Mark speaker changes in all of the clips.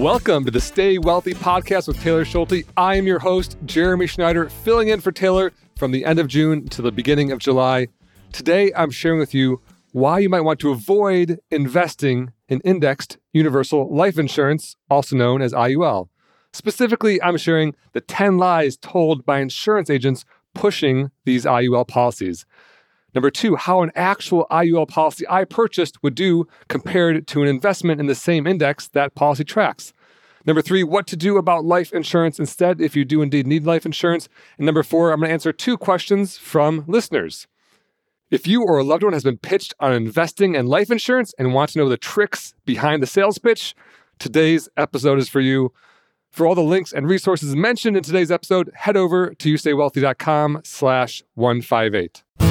Speaker 1: Welcome to the Stay Wealthy podcast with Taylor Schulte. I am your host, Jeremy Schneider, filling in for Taylor from the end of June to the beginning of July. Today, I'm sharing with you why you might want to avoid investing in indexed universal life insurance, also known as IUL. Specifically, I'm sharing the 10 lies told by insurance agents pushing these IUL policies. Number two, how an actual IUL policy I purchased would do compared to an investment in the same index that policy tracks. Number three, what to do about life insurance instead if you do indeed need life insurance. And number four, I'm going to answer two questions from listeners. If you or a loved one has been pitched on investing in life insurance and want to know the tricks behind the sales pitch, today's episode is for you. For all the links and resources mentioned in today's episode, head over to youstaywealthy.com slash 158.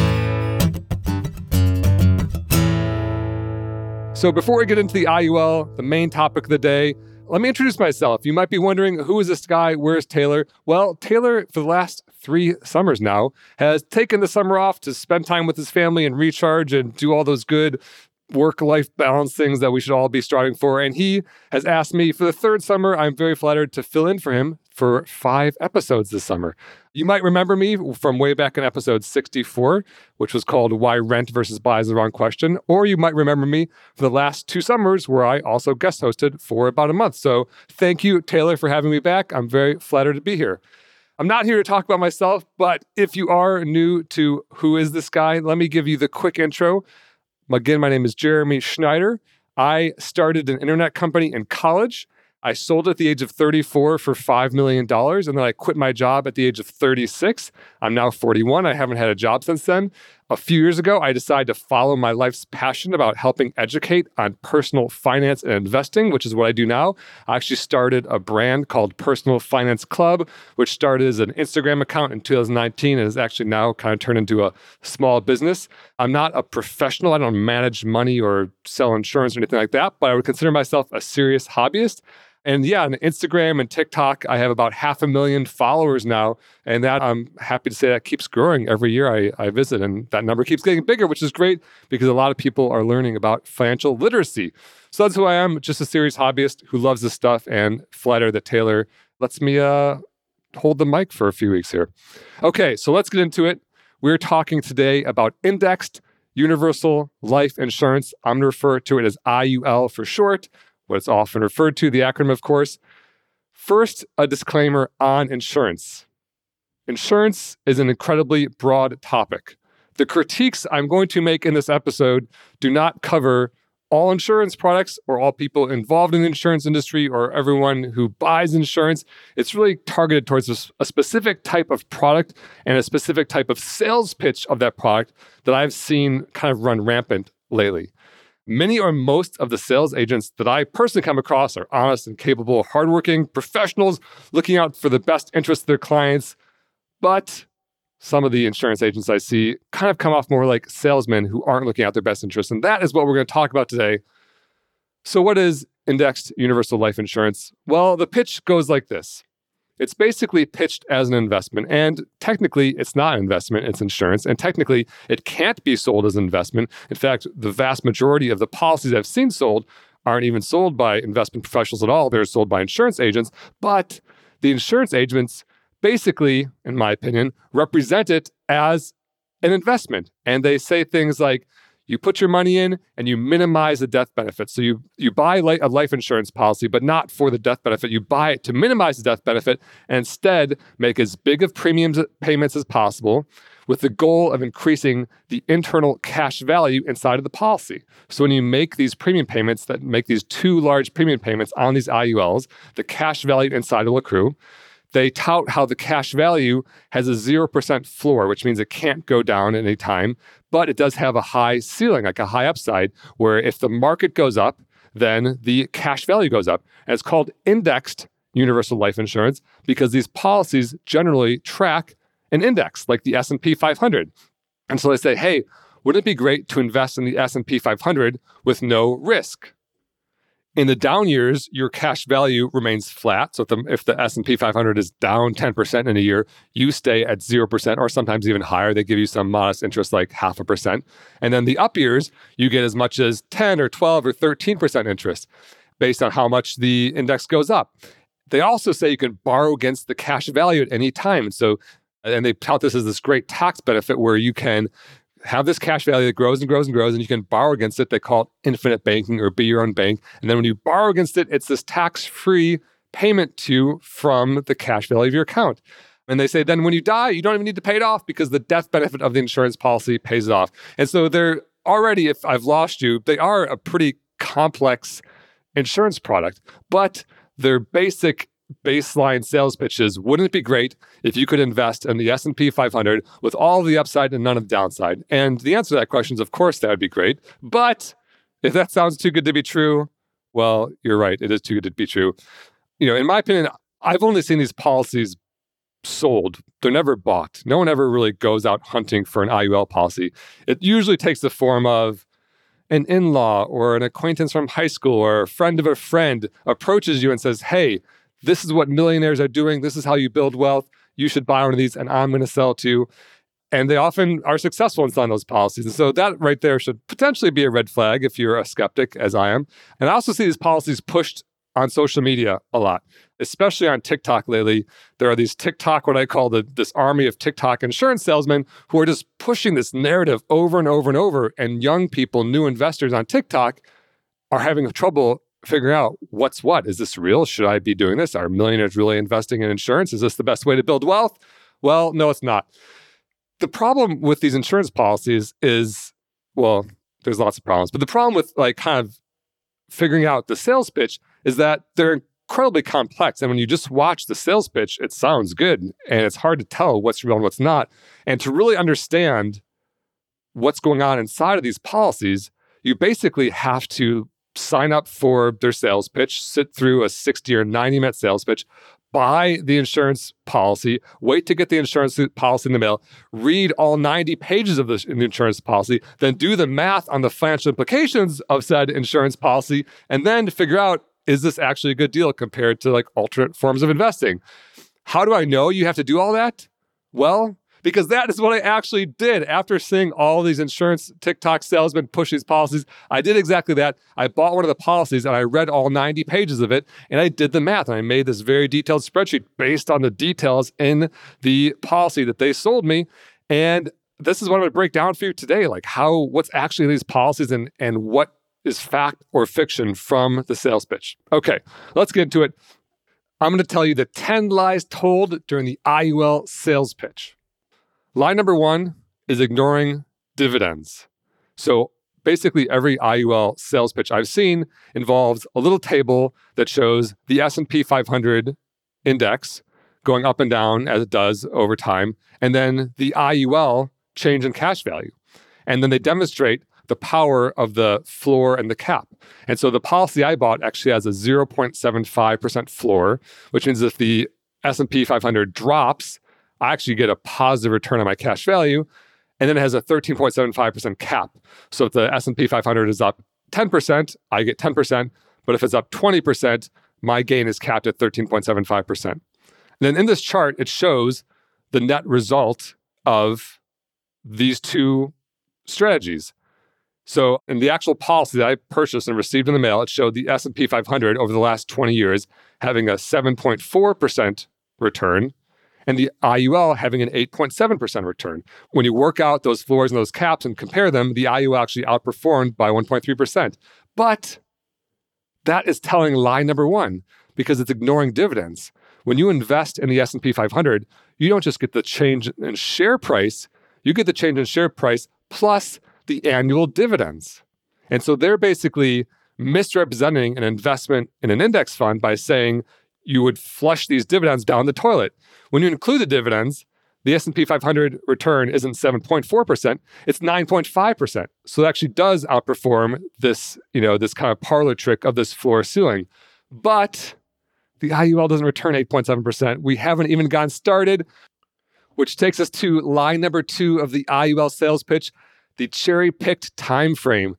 Speaker 1: So before we get into the IUL, the main topic of the day, let me introduce myself. You might be wondering, who is this guy? Where's Taylor? Well, Taylor, for the last three summers now, has taken the summer off to spend time with his family and recharge and do all those good work life balance things that we should all be striving for. And he has asked me for the third summer, I'm very flattered to fill in for him for five episodes this summer. You might remember me from way back in episode 64, which was called Why Rent versus Buy is the Wrong Question. Or you might remember me for the last two summers, where I also guest hosted for about a month. So thank you, Taylor, for having me back. I'm very flattered to be here. I'm not here to talk about myself, but if you are new to who is this guy, let me give you the quick intro. Again, my name is Jeremy Schneider. I started an internet company in college. I sold at the age of 34 for $5 million. And then I quit my job at the age of 36. I'm now 41. I haven't had a job since then. A few years ago, I decided to follow my life's passion about helping educate on personal finance and investing, which is what I do now. I actually started a brand called Personal Finance Club, which started as an Instagram account in 2019 and has actually now kind of turned into a small business. I'm not a professional, I don't manage money or sell insurance or anything like that, but I would consider myself a serious hobbyist. And yeah, on Instagram and TikTok, I have about half a million followers now. And that I'm happy to say that keeps growing every year I, I visit. And that number keeps getting bigger, which is great because a lot of people are learning about financial literacy. So that's who I am, just a serious hobbyist who loves this stuff and flattered that Taylor lets me uh, hold the mic for a few weeks here. Okay, so let's get into it. We're talking today about indexed universal life insurance. I'm going to refer to it as IUL for short what it's often referred to, the acronym, of course. First, a disclaimer on insurance. Insurance is an incredibly broad topic. The critiques I'm going to make in this episode do not cover all insurance products or all people involved in the insurance industry or everyone who buys insurance. It's really targeted towards a, specific type of product and a specific type of sales pitch of that product that I've seen kind of run rampant lately. Many or most of the sales agents that I personally come across are honest and capable, hardworking professionals looking out for the best interests of their clients. But some of the insurance agents I see kind of come off more like salesmen who aren't looking out their best interests. And that is what we're going to talk about today. So, what is indexed universal life insurance? Well, the pitch goes like this it's basically pitched as an investment. And technically, it's not an investment, it's insurance. And technically, it can't be sold as an investment. In fact, the vast majority of the policies I've seen sold aren't even sold by investment professionals at all. They're sold by insurance agents. But the insurance agents basically, in my opinion, represent it as an investment. And they say things like, you put your money in and you minimize the death benefit. So you you buy a life insurance policy, but not for the death benefit. You buy it to minimize the death benefit and instead make as big of premiums payments as possible with the goal of increasing the internal cash value inside of the policy. So when you make these premium payments that make these two large premium payments on these IULs, the cash value inside will accrue they tout how the cash value has a 0% floor, which means it can't go down at any time, but it does have a high ceiling, like a high upside, where if the market goes up, then the cash value goes up. And it's called indexed universal life insurance because these policies generally track an index like the S&P 500. And so they say, "Hey, wouldn't it be great to invest in the S&P 500 with no risk?" In the down years, your cash value remains flat. So if the, if the S&P 500 is down 10% in a year, you stay at 0% or sometimes even higher. They give you some modest interest like half a percent. And then the up years, you get as much as 10 or 12 or 13% interest. based on how much the index goes up. They also say you can borrow against the cash value at any time. And so, and they tout this as this great tax benefit where you can have this cash value that grows and grows and grows, and you can borrow against it. They call it infinite banking or be your own bank. And then when you borrow against it, it's this tax free payment to from the cash value of your account. And they say then when you die, you don't even need to pay it off because the death benefit of the insurance policy pays it off. And so they're already, if I've lost you, they are a pretty complex insurance product, but their basic baseline sales pitches wouldn't it be great if you could invest in the S&P 500 with all the upside and none of the downside? And the answer to that question is of course that would be great. But if that sounds too good to be true well you're right. It is too good to be true. You know in my opinion i've only seen these policies sold. They're never bought. No one ever really goes out hunting for an iul policy. It usually takes the form of an in law or an acquaintance from high school or a friend of a friend approaches you and says, Hey, this is what millionaires are doing. This is how you build wealth. You should buy one of these, and I'm going to sell to you. And they often are successful in selling those policies. And so that right there should potentially be a red flag if you're a skeptic, as I am. And I also see these policies pushed on social media a lot, especially on TikTok lately. There are these TikTok, what I call the, this army of TikTok insurance salesmen who are just pushing this narrative over and over and over. And young people, new investors on TikTok, are having trouble figuring out what's what. Is this real? Should I be doing this? Are millionaires really investing in insurance? Is this the best way to build wealth? Well, no, it's not. The problem with these insurance policies is, well, there's lots of problems, but the problem with like kind of figuring out the sales pitch is that they're incredibly complex. And when you just watch the sales pitch, it sounds good and it's hard to tell what's real and what's not. And to really understand what's going on inside of these policies, you basically have to sign up for their sales pitch, sit through a 60 or 90 minute sales pitch, buy the insurance policy, wait to get the insurance policy in the mail, read all 90 pages of the insurance policy, then do the math on the financial implications of said insurance policy, and then figure out is this actually a good deal compared to like alternate forms of investing? How do I know you have to do all that? Well, because that is what I actually did after seeing all these insurance TikTok salesmen push these policies. I did exactly that. I bought one of the policies and I read all 90 pages of it and I did the math and I made this very detailed spreadsheet based on the details in the policy that they sold me. And this is what I'm going to break down for you today like how what's actually these policies and and what is fact or fiction from the sales pitch. Okay, let's get into it. I'm going to tell you the 10 lies told during the IUL sales pitch. Line number one is ignoring dividends. So basically every IUL sales pitch I've seen involves a little table that shows the S&P 500 index going up and down as it does over time and then the IUL change in cash value. And then they demonstrate the power of the floor and the cap. And so the policy I bought actually has a 0.75% floor, which means if the S&P 500 drops, I actually get a positive return on my cash value. And then it has a 13.75% cap. So if the S&P 500 is up 10%, I get 10%. But if it's up 20%, my gain is capped at 13.75%. And then in this chart, it shows the net result of these two strategies. So in the actual policy that I purchased and received in the mail, it showed the S&P 500 over the last 20 years having a 7.4% return and the IUL having an 8.7% return. When you work out those floors and those caps and compare them, the IUL actually outperformed by 1.3%. But that is telling lie number 1 because it's ignoring dividends. When you invest in the S&P 500, you don't just get the change in share price, you get the change in share price plus the annual dividends. And so they're basically misrepresenting an investment in an index fund by saying you would flush these dividends down the toilet. When you include the dividends, the S&P 500 return isn't 7.4%, it's 9.5%. So it actually does outperform this, you know, this kind of parlor trick of this floor ceiling. But the IUL doesn't return 8.7%. We haven't even gotten started, which takes us to line number 2 of the IUL sales pitch, the cherry-picked time frame.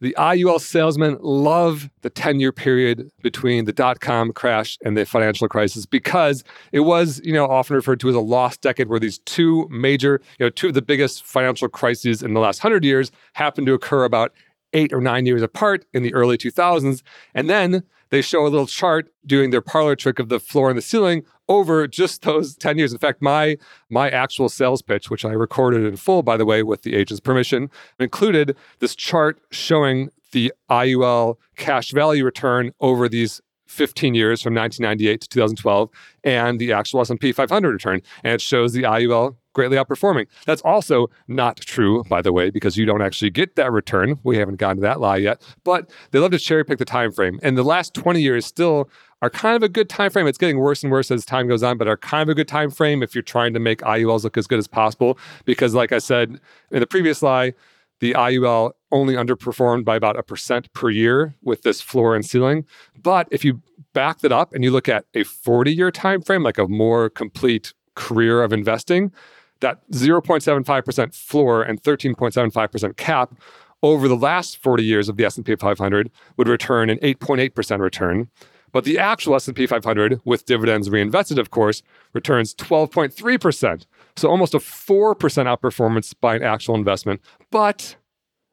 Speaker 1: The IUL salesmen love the 10 year period between the dot com crash and the financial crisis because it was, you know, often referred to as a lost decade where these two major, you know, two of the biggest financial crises in the last 100 years happened to occur about eight or nine years apart in the early 2000s. And then they show a little chart doing their parlor trick of the floor and the ceiling over just those 10 years. In fact, my my actual sales pitch, which I recorded in full, by the way, with the agent's permission, included this chart showing the IUL cash value return over these 15 years from 1998 to 2012 and the actual S&P 500 return and it shows the IUL greatly outperforming. That's also not true by the way because you don't actually get that return. We haven't gotten to that lie yet, but they love to cherry pick the time frame. And the last 20 years still are kind of a good time frame. It's getting worse and worse as time goes on, but are kind of a good time frame if you're trying to make IULs look as good as possible because like I said in the previous lie, the IUL only underperformed by about a percent per year with this floor and ceiling. But if you back that up and you look at a 40 year time frame, like a more complete career of investing, that 0.75% floor and 13.75% cap over the last 40 years of the S&P 500 would return an 8.8% return. But the actual S&P 500 with dividends reinvested of course returns 12.3%. So almost a 4% outperformance by an actual investment. But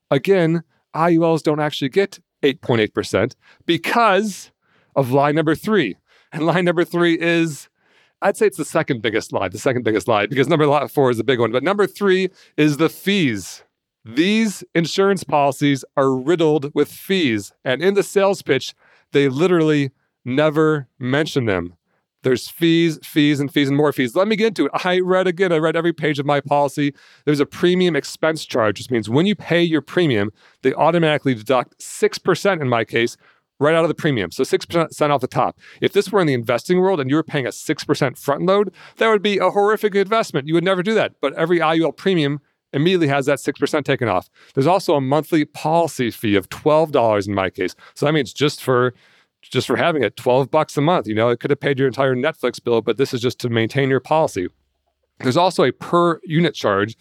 Speaker 1: again, IULs don't actually get 8.8% because of line number three. And line number three is, I'd say it's the second biggest lie, the second biggest lie, because number four is the big one. But number three is the fees. These insurance policies are riddled with fees. And in the sales pitch, they literally never mention them. There's fees, fees, and fees, and more fees. Let me get into it. I read again, I read every page of my policy. There's a premium expense charge, which means when you pay your premium, they automatically deduct 6% in my case right out of the premium. So 6% off the top. If this were in the investing world and you were paying a 6% front load, that would be a horrific investment. You would never do that. But every IUL premium immediately has that 6% taken off. There's also a monthly policy fee of $12 in my case. So that means just for just for having it 12 bucks a month. You know, it could have paid your entire Netflix bill, but this is just to maintain your policy. There's also a per unit charge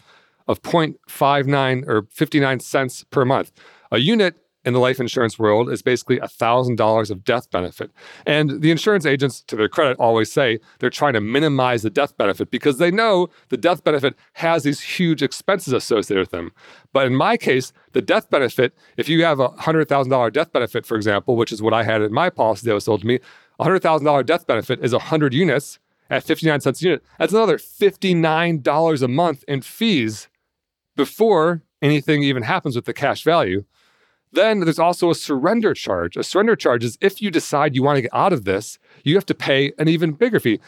Speaker 1: of 0.59 or 59 cents per month. A unit in the life insurance world is basically $1,000 of death benefit. And the insurance agents, to their credit, always say they're trying to minimize the death benefit because they know the death benefit has these huge expenses associated with them. But in my case, the death benefit, if you have a $100,000 death benefit, for example, which is what I had in my policy that was sold to me, a $100,000 death benefit is 100 units at 59 cents a unit. That's another $59 a month in fees before anything even happens with the cash value. Then there's also a surrender charge. A surrender charge is if you decide you want to get out of this, you have to pay an even bigger fee.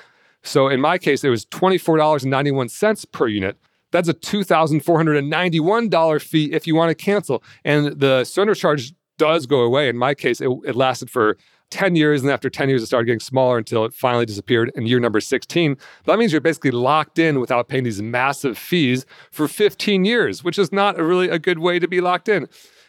Speaker 1: So in my case, it was $24.91 per unit. That's a $2,491 fee if you want to cancel. And the surrender charge does go away. In my case, it, it lasted for 10 years. And after 10 years, it started getting smaller until it finally disappeared in year number 16. That means you're basically locked in without paying these massive fees for 15 years, which is not really a good way to be locked in.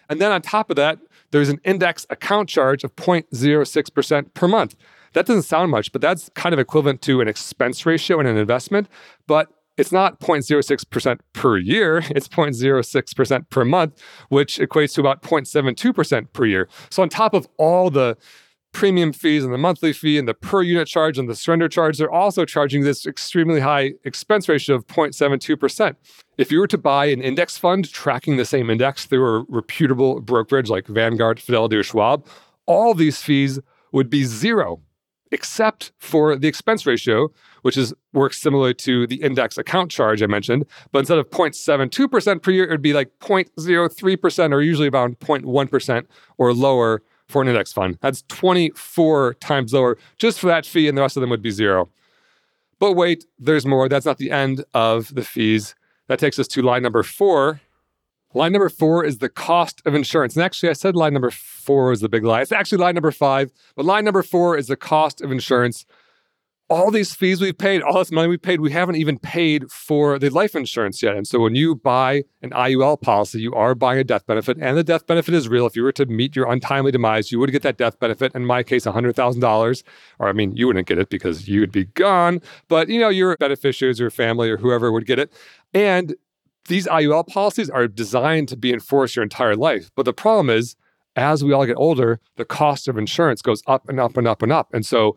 Speaker 1: And then on top of that, there's an index account charge of 0.06% per month. That doesn't sound much, but that's kind of equivalent to an expense ratio in an investment. But it's not 0.06% per year, it's 0.06% per month, which equates to about 0.72% per year. So, on top of all the premium fees and the monthly fee and the per unit charge and the surrender charge, they're also charging this extremely high expense ratio of 0.72%. If you were to buy an index fund tracking the same index through a reputable brokerage like Vanguard, Fidelity, or Schwab, all these fees would be zero, except for the expense ratio, which is works similar to the index account charge I mentioned. But instead of 0.72% per year, it would be like 0.03% or usually about 0.1% or lower for an index fund. That's 24 times lower just for that fee, and the rest of them would be zero. But wait, there's more. That's not the end of the fees. That takes us to line number four. Line number four is the cost of insurance. And actually, I said line number four was the big lie. It's actually line number five, but line number four is the cost of insurance all these fees we've paid, all this money we've paid, we haven't even paid for the life insurance yet. And so when you buy an IUL policy, you are buying a death benefit, and the death benefit is real. If you were to meet your untimely demise, you would get that death benefit. In my case, $100,000. Or, I mean, you wouldn't get it because you would be gone, but you know, your beneficiaries, your family, or whoever would get it. And these IUL policies are designed to be enforced your entire life. But the problem is, as we all get older, the cost of insurance goes up and up and up and up. And so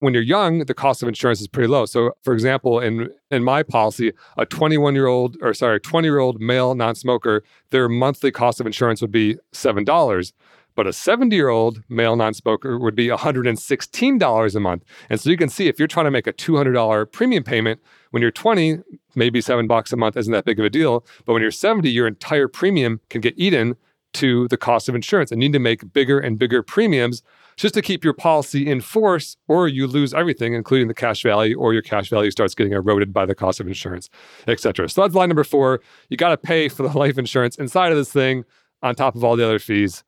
Speaker 1: when you're young, the cost of insurance is pretty low. So, for example, in in my policy, a 21 year old or sorry, 20 year old male non-smoker, their monthly cost of insurance would be seven dollars. But a 70 year old male non-smoker would be $116 a month. And so you can see if you're trying to make a $200 premium payment when you're 20, maybe seven bucks a month isn't that big of a deal. But when you're 70, your entire premium can get eaten to the cost of insurance and need to make bigger and bigger premiums just to keep your policy in force, or you lose everything, including the cash value, or your cash value starts getting eroded by the cost of insurance, etc. So that's line number four. You got to pay for the life insurance inside of this thing on top of all the other fees,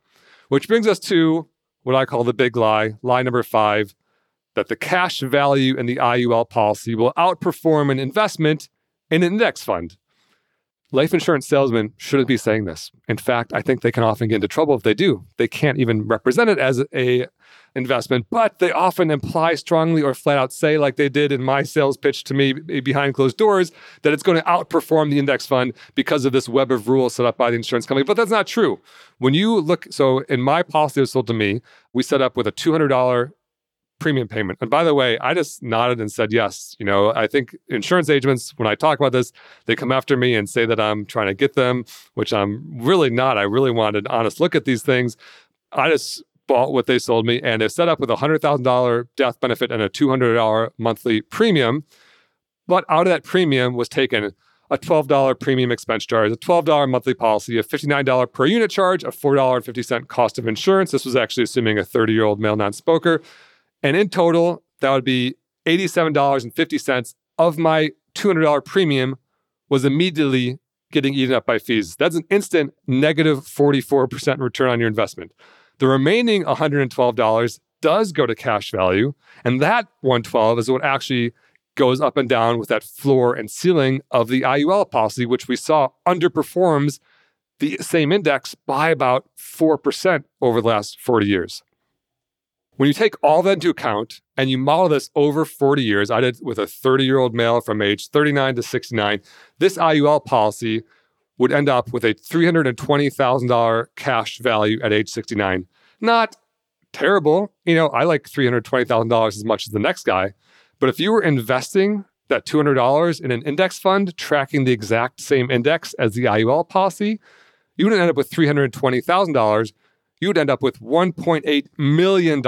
Speaker 1: which brings us to what I call the big lie, lie number five, that the cash value in the IUL policy will outperform an investment in an index fund. Life insurance salesmen shouldn't be saying this. In fact, I think they can often get into trouble if they do. They can't even represent it as a investment, but they often imply strongly or flat out say, like they did in my sales pitch to me behind closed doors, that it's going to outperform the index fund because of this web of rules set up by the insurance company. But that's not true. When you look, so in my policy that was sold to me, we set up with a $200 premium payment. And by the way, I just nodded and said yes. You know, I think insurance agents, when I talk about this, they come after me and say that I'm trying to get them, which I'm really not. I really wanted an honest look at these things. I just bought what they sold me, and it's set up with a $100,000 death benefit and a $200 monthly premium. But out of that premium was taken a $12 premium expense charge, a $12 monthly policy, a $59 per unit charge, a $4.50 cost of insurance. This was actually assuming a 30 year old male non smoker. And in total, that would be $87.50 of my $200 premium was immediately getting eaten up by fees. That's an instant negative 44% return on your investment. The remaining $112 does go to cash value, and that 112 is what actually goes up and down with that floor and ceiling of the IUL policy, which we saw underperforms the same index by about 4% over the last 40 years. When you take all that into account and you model this over 40 years, I did with a 30 year old male from age 39 to 69, this IUL policy would end up with a $320,000 cash value at age 69. Not terrible. You know, I like $320,000 as much as the next guy. But if you were investing that $200 in an index fund tracking the exact same index as the IUL policy, you wouldn't end up with $320,000. You would end up with $1.8 million.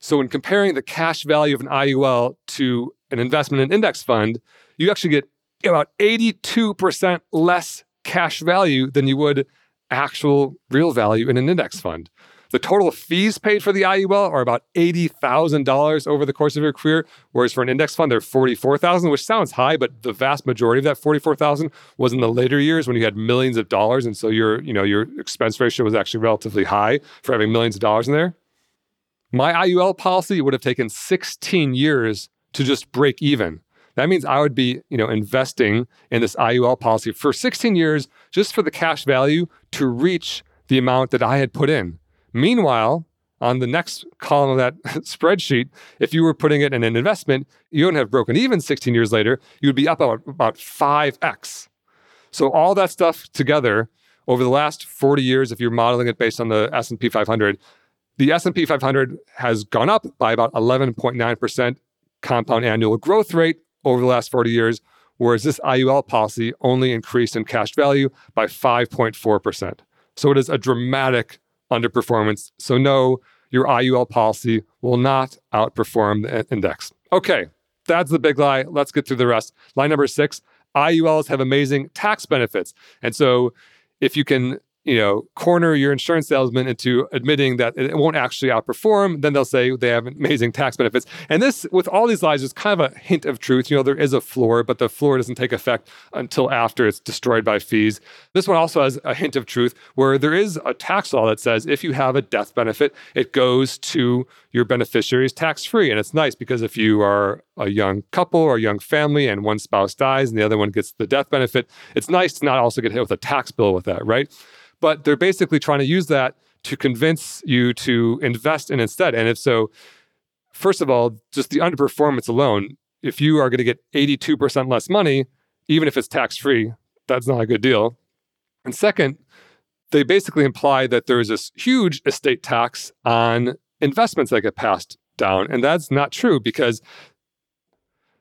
Speaker 1: So, when comparing the cash value of an IUL to an investment in index fund, you actually get about 82% less cash value than you would actual real value in an index fund. The total fees paid for the IUL are about $80,000 over the course of your career, whereas for an index fund, they're 44,000, which sounds high, but the vast majority of that 44,000 was in the later years when you had millions of dollars. And so your, you know, your expense ratio was actually relatively high for having millions of dollars in there. My IUL policy would have taken 16 years to just break even. That means I would be, you know, investing in this IUL policy for 16 years just for the cash value to reach the amount that I had put in. Meanwhile, on the next column of that spreadsheet, if you were putting it in an investment, you wouldn't have broken even 16 years later. You would be up about, about 5x. So all that stuff together over the last 40 years, if you're modeling it based on the S&P 500, the S&P 500 has gone up by about 11.9% compound annual growth rate over the last 40 years, whereas this IUL policy only increased in cash value by 5.4%. So it is a dramatic underperformance. So, no, your IUL policy will not outperform the index. Okay, that's the big lie. Let's get through the rest. Line number six IULs have amazing tax benefits. And so, if you can you know, corner your insurance salesman into admitting that it won't actually outperform, then they'll say they have amazing tax benefits. And this, with all these lies, is kind of a hint of truth. You know, there is a floor, but the floor doesn't take effect until after it's destroyed by fees. This one also has a hint of truth where there is a tax law that says if you have a death benefit, it goes to your beneficiaries tax free. And it's nice because if you are a young couple or a young family and one spouse dies and the other one gets the death benefit, it's nice to not also get hit with a tax bill with that, right? But they're basically trying to use that to convince you to invest in instead. And if so, first of all, just the underperformance alone, if you are going to get 82% less money, even if it's tax free, that's not a good deal. And second, they basically imply that there is this huge estate tax on investments that get passed down. And that's not true because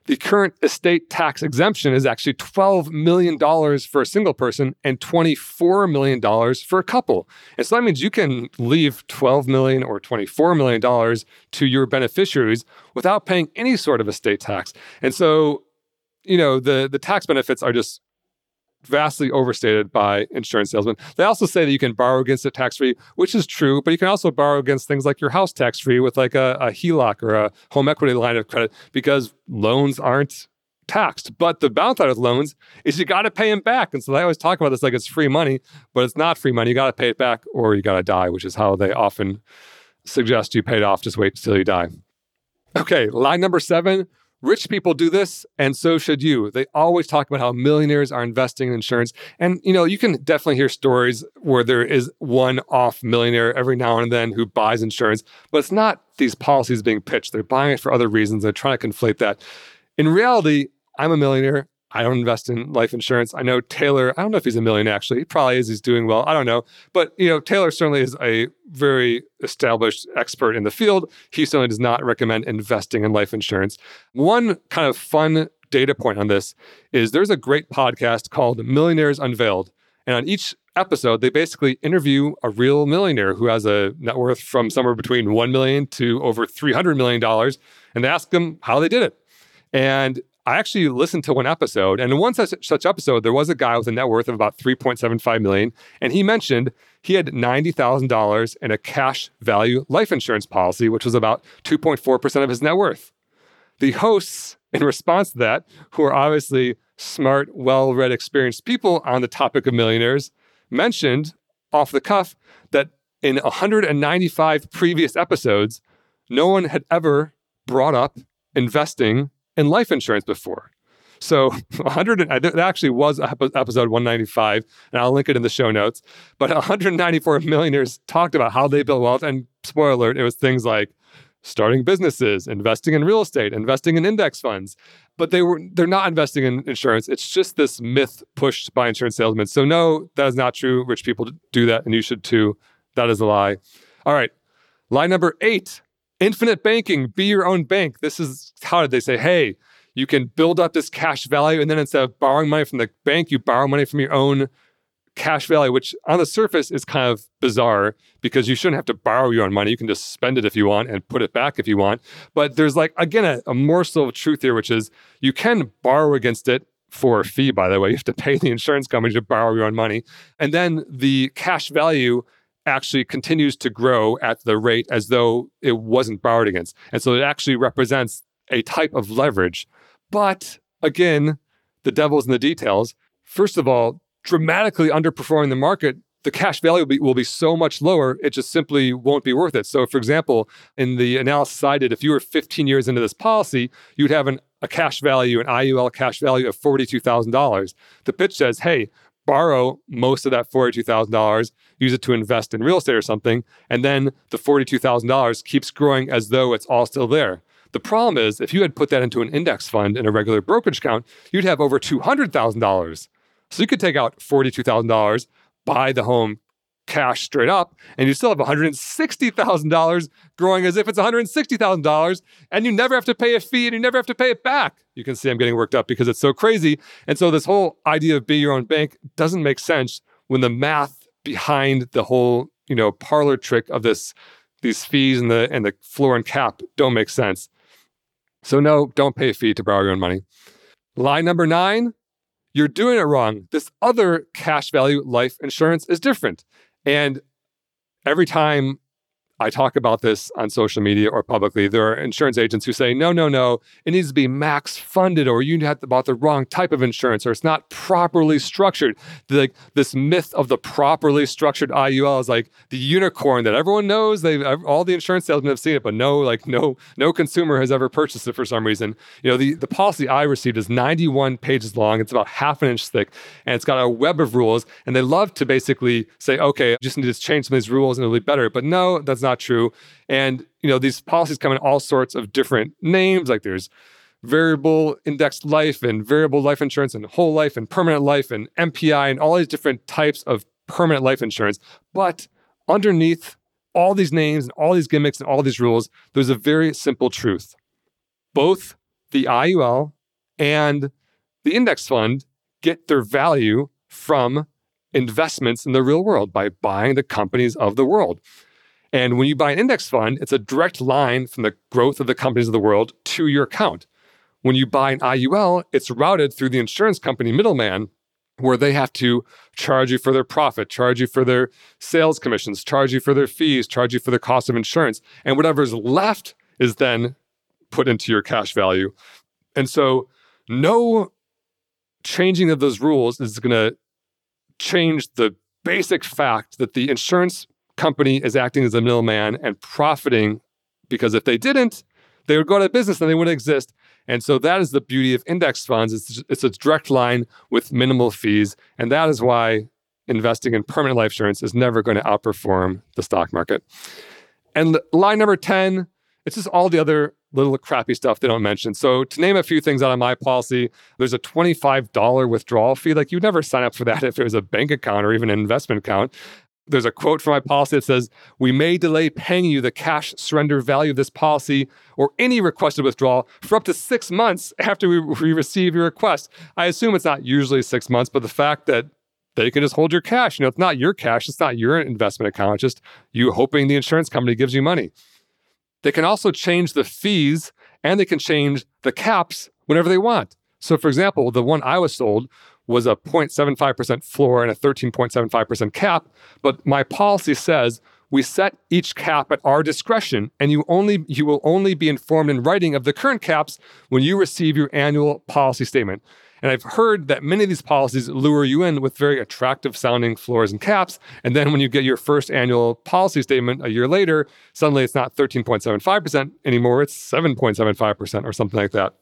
Speaker 1: the current estate tax exemption is actually $12 million for a single person and $24 million for a couple. And so that means you can leave 12 million or $24 million to your beneficiaries without paying any sort of estate tax. And so, you know, the, the tax benefits are just vastly overstated by insurance salesmen. They also say that you can borrow against it tax free, which is true, but you can also borrow against things like your house tax free with like a, a HELOC or a home equity line of credit because loans aren't taxed. But the downside with loans is you got to pay them back. And so they always talk about this like it's free money, but it's not free money. You got to pay it back or you got to die, which is how they often suggest you pay it off. Just wait until you die. Okay, line number seven Rich people do this, and so should you. They always talk about how millionaires are investing in insurance. And, you know, you can definitely hear stories where there is one off millionaire every now and then who buys insurance, but it's not these policies being pitched. They're buying it for other reasons. They're trying to conflate that. In reality, I'm a millionaire. I don't invest in life insurance. I know Taylor, I don't know if he's a millionaire actually. He probably is. He's doing well. I don't know. But, you know, Taylor certainly is a very established expert in the field. He certainly does not recommend investing in life insurance. One kind of fun data point on this is there's a great podcast called Millionaires Unveiled. And on each episode, they basically interview a real millionaire who has a net worth from somewhere between 1 million to over $300 million. And they ask them how they did it. And I actually listened to one episode, and in one such, such episode, there was a guy with a net worth of about 3.75 million, and he mentioned he had $90,000 in a cash value life insurance policy, which was about 2.4% of his net worth. The hosts, in response to that, who are obviously smart, well read, experienced people on the topic of millionaires, mentioned off the cuff that in 195 previous episodes, no one had ever brought up investing in life insurance before. So 100 that actually was episode 195 and I'll link it in the show notes. But 194 millionaires talked about how they build wealth and spoiler alert it was things like starting businesses, investing in real estate, investing in index funds. But they were they're not investing in insurance. It's just this myth pushed by insurance salesmen. So no, that is not true. Rich people do that and you should too. That is a lie. All right. Lie number 8 Infinite banking, be your own bank. This is how did they say, hey, you can build up this cash value, and then instead of borrowing money from the bank, you borrow money from your own cash value, which on the surface is kind of bizarre because you shouldn't have to borrow your own money. You can just spend it if you want and put it back if you want. But there's like, again, a, a morsel of truth here, which is you can borrow against it for a fee, by the way. You have to pay the insurance company to borrow your own money. And then the cash value actually continues to grow at the rate as though it wasn't borrowed against. And so it actually represents a type of leverage. But again, the devil's in the details. First of all, dramatically underperforming the market, the cash value will be, will be so much lower, it just simply won't be worth it. So, for example, in the analysis I did, if you were 15 years into this policy, you'd have an, a cash value, an IUL cash value of $42,000. The pitch says, hey, borrow most of that $42,000, use it to invest in real estate or something, and then the $42,000 keeps growing as though it's all still there. The problem is, if you had put that into an index fund in a regular brokerage account, you'd have over $200,000. So you could take out $42,000, buy the home, cash straight up, and you still have $160,000 growing as if it's $160,000, and you never have to pay a fee and you never have to pay it back. You can see I'm getting worked up because it's so crazy. And so this whole idea of be your own bank doesn't make sense when the math behind the whole, you know, parlor trick of this these fees and the and the floor and cap don't make sense. So no, don't pay a fee to borrow your own money. Line number 9, you're doing it wrong. This other cash value life insurance is different. And every time I talk about this on social media or publicly. There are insurance agents who say, no, no, no, it needs to be max funded, or you bought the wrong type of insurance, or it's not properly structured. Like this myth of the properly structured IUL is like the unicorn that everyone knows. They all the insurance salesmen have seen it, but no, like no, no consumer has ever purchased it for some reason. You know, the, the policy I received is 91 pages long. It's about half an inch thick, and it's got a web of rules. And they love to basically say, okay, just need to change some of these rules and it'll be better. But no, that's not true. And you know, these policies come in all sorts of different names. Like there's variable indexed life and variable life insurance and whole life and permanent life and MPI and all these different types of permanent life insurance. But underneath all these names and all these gimmicks and all these rules, there's a very simple truth. Both the IUL and the index fund get their value from investments in the real world by buying the companies of the world. And when you buy an index fund, it's a direct line from the growth of the companies of the world to your account. When you buy an IUL, it's routed through the insurance company middleman where they have to charge you for their profit, charge you for their sales commissions, charge you for their fees, charge you for the cost of insurance. And whatever's left is then put into your cash value. And so, no changing of those rules is going to change the basic fact that the insurance company is acting as a middleman and profiting because if they didn't, they would go out of business and they wouldn't exist. And so that is the beauty of index funds. It's, it's a direct line with minimal fees. And that is why investing in permanent life insurance is never going to outperform the stock market. And line number 10, it's just all the other little crappy stuff they don't mention. So to name a few things out of my policy, there's a $25 withdrawal fee. Like you'd never sign up for that if it was a bank account or even an investment account. There's a quote from my policy that says, We may delay paying you the cash surrender value of this policy or any requested withdrawal for up to six months after we, we receive your request. I assume it's not usually six months, but the fact that they can just hold your cash. You know, it's not your cash, it's not your investment account, it's just you hoping the insurance company gives you money. They can also change the fees and they can change the caps whenever they want. So, for example, the one I was sold was a 0.75% floor and a 13.75% cap. But my policy says we set each cap at our discretion, and you only you will only be informed in writing of the current caps when you receive your annual policy statement. And I've heard that many of these policies lure you in with very attractive sounding floors and caps. And then when you get your first annual policy statement a year later, suddenly it's not 13.75% anymore, it's 7.75% or something like that.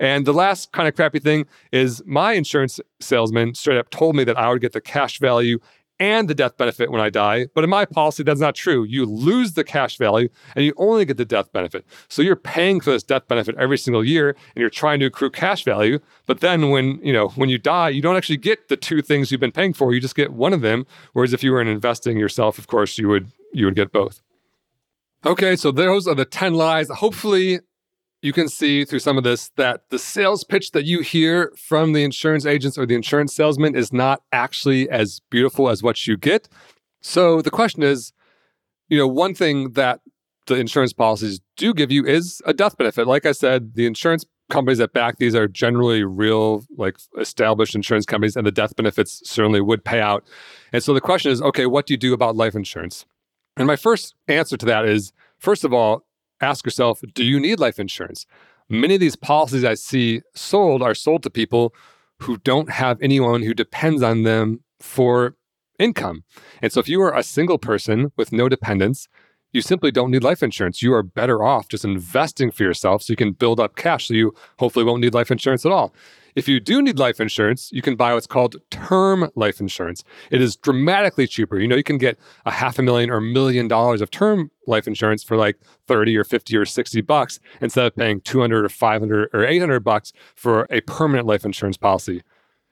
Speaker 1: And the last kind of crappy thing is my insurance salesman straight up told me that I would get the cash value and the death benefit when I die. But in my policy, that's not true. You lose the cash value and you only get the death benefit. So you're paying for this death benefit every single year and you're trying to accrue cash value. But then when, you know, when you die, you don't actually get the two things you've been paying for. You just get one of them. Whereas if you were investing yourself, of course, you would you would get both. Okay, so those are the 10 lies. Hopefully you can see through some of this that the sales pitch that you hear from the insurance agents or the insurance salesman is not actually as beautiful as what you get. So the question is, you know, one thing that the insurance policies do give you is a death benefit. Like I said, the insurance companies that back these are generally real, like established insurance companies, and the death benefits certainly would pay out. And so the question is, okay, what do you do about life insurance? And my first answer to that is, first of all, ask yourself do you need life insurance? Many of these policies I see sold are sold to people who don't have anyone who depends on them for income. And so if you are a single person with no dependents, you simply don't need life insurance. You are better off just investing for yourself so you can build up cash so you hopefully won't need life insurance at all. If you do need life insurance, you can buy what's called term life insurance. It is dramatically cheaper. You know, you can get a half a million or a million dollars of term life insurance for like 30 or 50 or 60 bucks instead of paying 200 or 500 or 800 bucks for a permanent life insurance policy.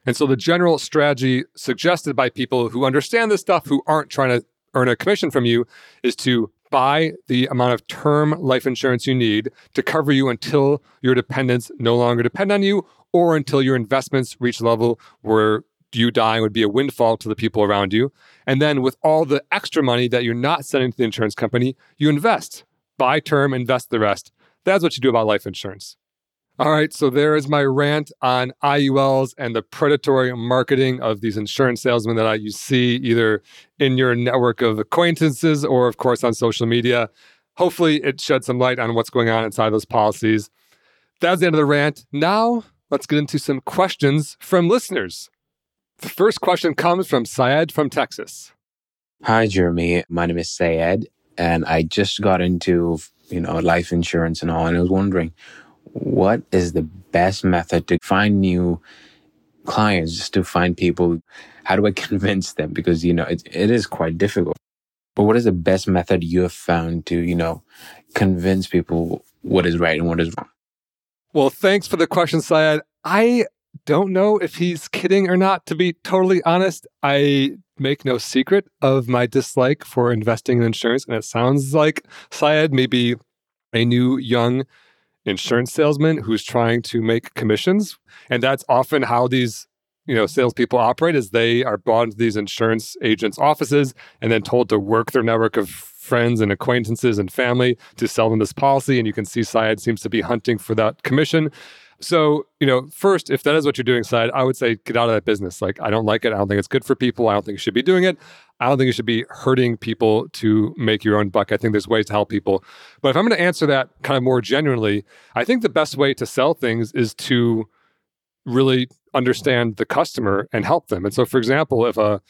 Speaker 1: And so the general strategy suggested by people who understand this stuff, who aren't trying to earn a commission from you, is to buy the amount of term life insurance you need to cover you until your dependents no longer depend on you or until your investments reach a level where you dying would be a windfall to the people around you. And then with all the extra money that you're not sending to the insurance company, you invest. Buy term, invest the rest. That's what you do about life insurance. All right, so there is my rant on IULs and the predatory marketing of these insurance salesmen that you see either in your network of acquaintances or, of course, on social media. Hopefully, it shed some light on what's going on inside those policies. That's the end of the rant. Now, let's get into some questions from listeners. The first question comes from Syed from Texas.
Speaker 2: Hi, Jeremy. My name is Syed, and I just got into you know life insurance and all, and I was wondering what is the best method to find new clients, just to find people? How do I convince them? Because you know it, it is quite difficult. But what is the best method you have found to you know convince people what is right and what is wrong?
Speaker 1: Well, thanks for the question, Syed. I don't know if he's kidding or not, to be totally honest. I make no secret of my dislike for investing in insurance. And it sounds like Syed may be a new young insurance salesman who's trying to make commissions. And that's often how these you know salespeople operate is they are brought into these insurance agents' offices and then told to work their network of friends and acquaintances and family to sell them this policy. And you can see Syed seems to be hunting for that commission. So, you know, first, if that is what you're doing, Syed, I would say get out of that business. Like, I don't like it. I don't think it's good for people. I don't think you should be doing it. I don't think you should be hurting people to make your own buck. I think there's ways to help people. But if I'm going to answer that kind of more genuinely, I think the best way to sell things is to really understand the customer and help them. And so, for example, if a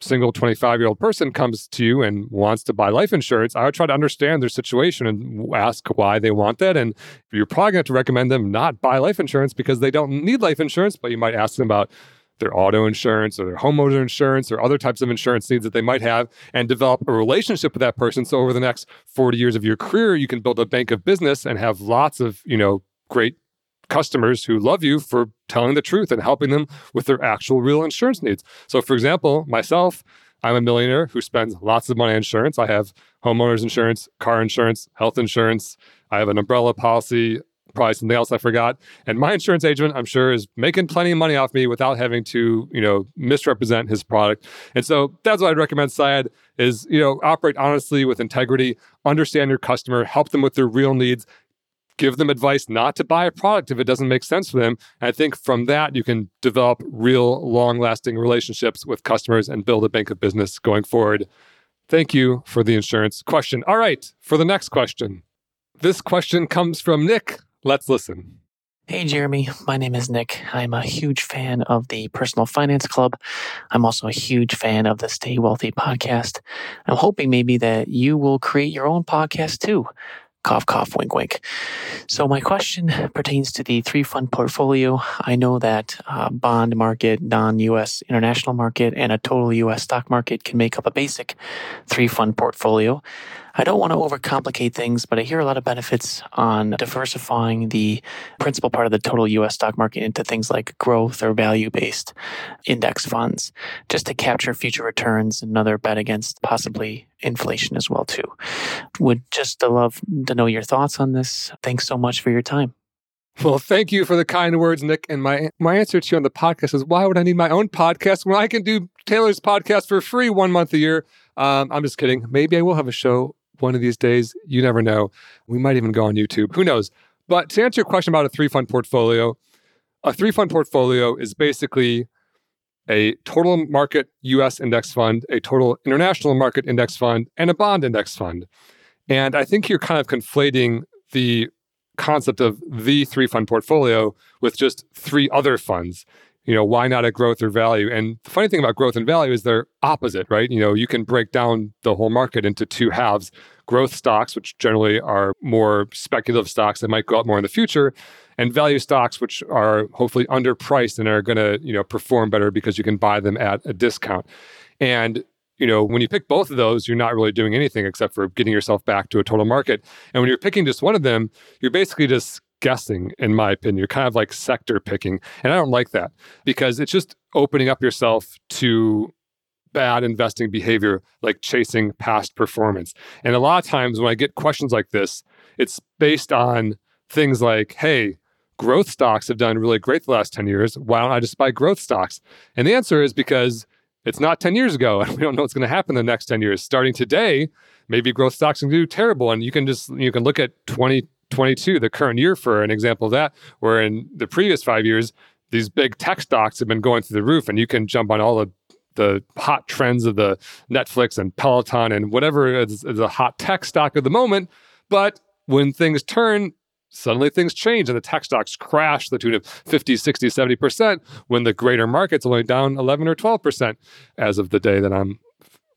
Speaker 1: single 25 year old person comes to you and wants to buy life insurance, I would try to understand their situation and ask why they want that. And you're probably going to, recommend them not buy life insurance because they don't need life insurance, but you might ask them about their auto insurance or their homeowner insurance or other types of insurance needs that they might have and develop a relationship with that person. So over the next 40 years of your career, you can build a bank of business and have lots of, you know, great customers who love you for telling the truth and helping them with their actual real insurance needs. So, for example, myself, I'm a millionaire who spends lots of money on insurance. I have homeowners insurance, car insurance, health insurance. I have an umbrella policy, probably something else I forgot. And my insurance agent, I'm sure, is making plenty of money off me without having to, you know, misrepresent his product. And so that's what I'd recommend, Syed, is, you know, operate honestly with integrity, understand your customer, help them with their real needs, give them advice not to buy a product if it doesn't make sense for them. And I think from that, you can develop real long lasting relationships with customers and build a bank of business going forward. Thank you for the insurance question. All right, for the next question. This question comes from Nick. Let's listen.
Speaker 3: Hey, Jeremy. My name is Nick. I'm a huge fan of the Personal Finance Club. I'm also a huge fan of the Stay Wealthy podcast. I'm hoping maybe that you will create your own podcast too cough, cough, wink, wink. So my question pertains to the three fund portfolio. I know that uh, bond market, non-U.S. international market, and a total U.S. stock market can make up a basic three fund portfolio. I don't want to overcomplicate things, but I hear a lot of benefits on diversifying the principal part of the total US stock market into things like growth or value based index funds, just to capture future returns, and another bet against possibly inflation as well too. Would just love to know your thoughts on this. Thanks so much for your time.
Speaker 1: Well, thank you for the kind words, Nick. And my my answer to you on the podcast is why would I need my own podcast when I can do Taylor's podcast for free one month a year? Um, I'm just kidding. Maybe I will have a show one of these days. You never know. We might even go on YouTube. Who knows? But to answer your question about a three fund portfolio, a three fund portfolio is basically a total market US index fund, a total international market index fund, and a bond index fund. And I think you're kind of conflating the concept of the three fund portfolio with just three other funds you know, why not a growth or value? And the funny thing about growth and value is they're opposite, right? You know, you can break down the whole market into two halves growth stocks, which generally are more speculative stocks that might go up more in the future, and value stocks, which are hopefully underpriced and are going to, you know, perform better because you can buy them at a discount. And you know, when you pick both of those, you're not really doing anything except for getting yourself back to a total market. And when you're picking just one of them, you're basically just guessing, in my opinion. You're kind of like sector picking. And I don't like that because it's just opening up yourself to bad investing behavior, like chasing past performance. And a lot of times when I get questions like this, it's based on things like, hey, growth stocks have done really great the last 10 years. Why don't I just buy growth stocks? And the answer is because it's not 10 years ago and we don't know what's going to happen in the next 10 years. Starting today, maybe growth stocks can do terrible. And you can just, you can look at 20, 22, the current year, for an example of that, where in the previous five years, these big tech stocks have been going through the roof, and you can jump on all the the hot trends of the Netflix and Peloton and whatever is, is a hot tech stock of the moment. But when things turn, suddenly things change and the tech stocks crash to the tune of 50, 60, 70% when the greater market's only down 11 or 12% as of the day that I'm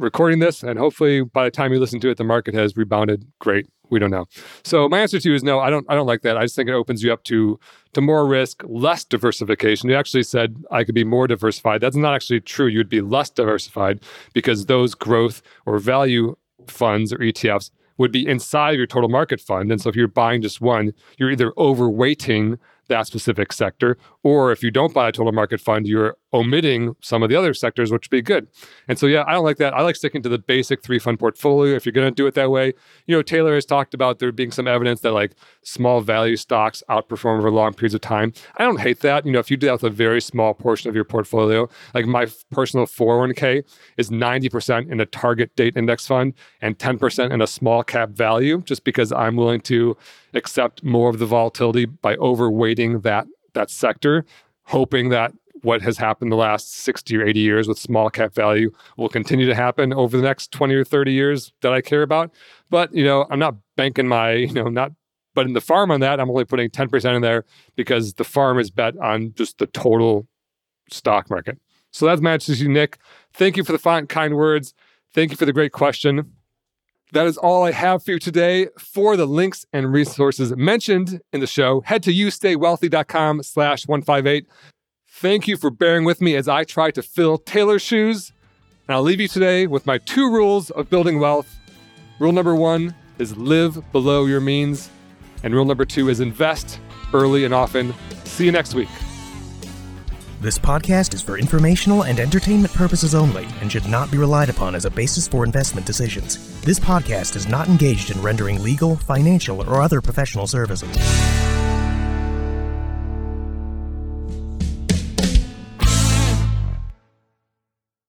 Speaker 1: recording this. And hopefully by the time you listen to it, the market has rebounded great we don't know. So my answer to you is no. I don't. I don't like that. I just think it opens you up to to more risk, less diversification. You actually said I could be more diversified. That's not actually true. You'd be less diversified because those growth or value funds or ETFs would be inside your total market fund. And so if you're buying just one, you're either overweighting that specific sector. Or if you don't buy a total market fund, you're omitting some of the other sectors, which would be good. And so, yeah, I don't like that. I like sticking to the basic three fund portfolio if you're going to do it that way. You know, Taylor has talked about there being some evidence that like small value stocks outperform over long periods of time. I don't hate that. You know, if you do that with a very small portion of your portfolio, like my personal 401k is 90% in a target date index fund and 10% in a small cap value, just because I'm willing to accept more of the volatility by overweighting that that sector, hoping that what has happened the last 60 or 80 years with small cap value will continue to happen over the next 20 or 30 years that I care about. But, you know, I'm not banking my, you know, not but in the farm on that, I'm only putting 10% in there because the farm is bet on just the total stock market. So that matches you, Nick. Thank you for the kind words. Thank you for the great question. That is all I have for you today. For the links and resources mentioned in the show, head to youstaywealthy.com slash 158. Thank you for bearing with me as I try to fill Taylor's shoes. And I'll leave you today with my two rules of building wealth. Rule number one is live below your means. And rule number two is invest early and often. See you next week.
Speaker 4: This podcast is for informational and entertainment purposes only and should not be relied upon as a basis for investment decisions. This podcast is not engaged in rendering legal, financial, or other professional services.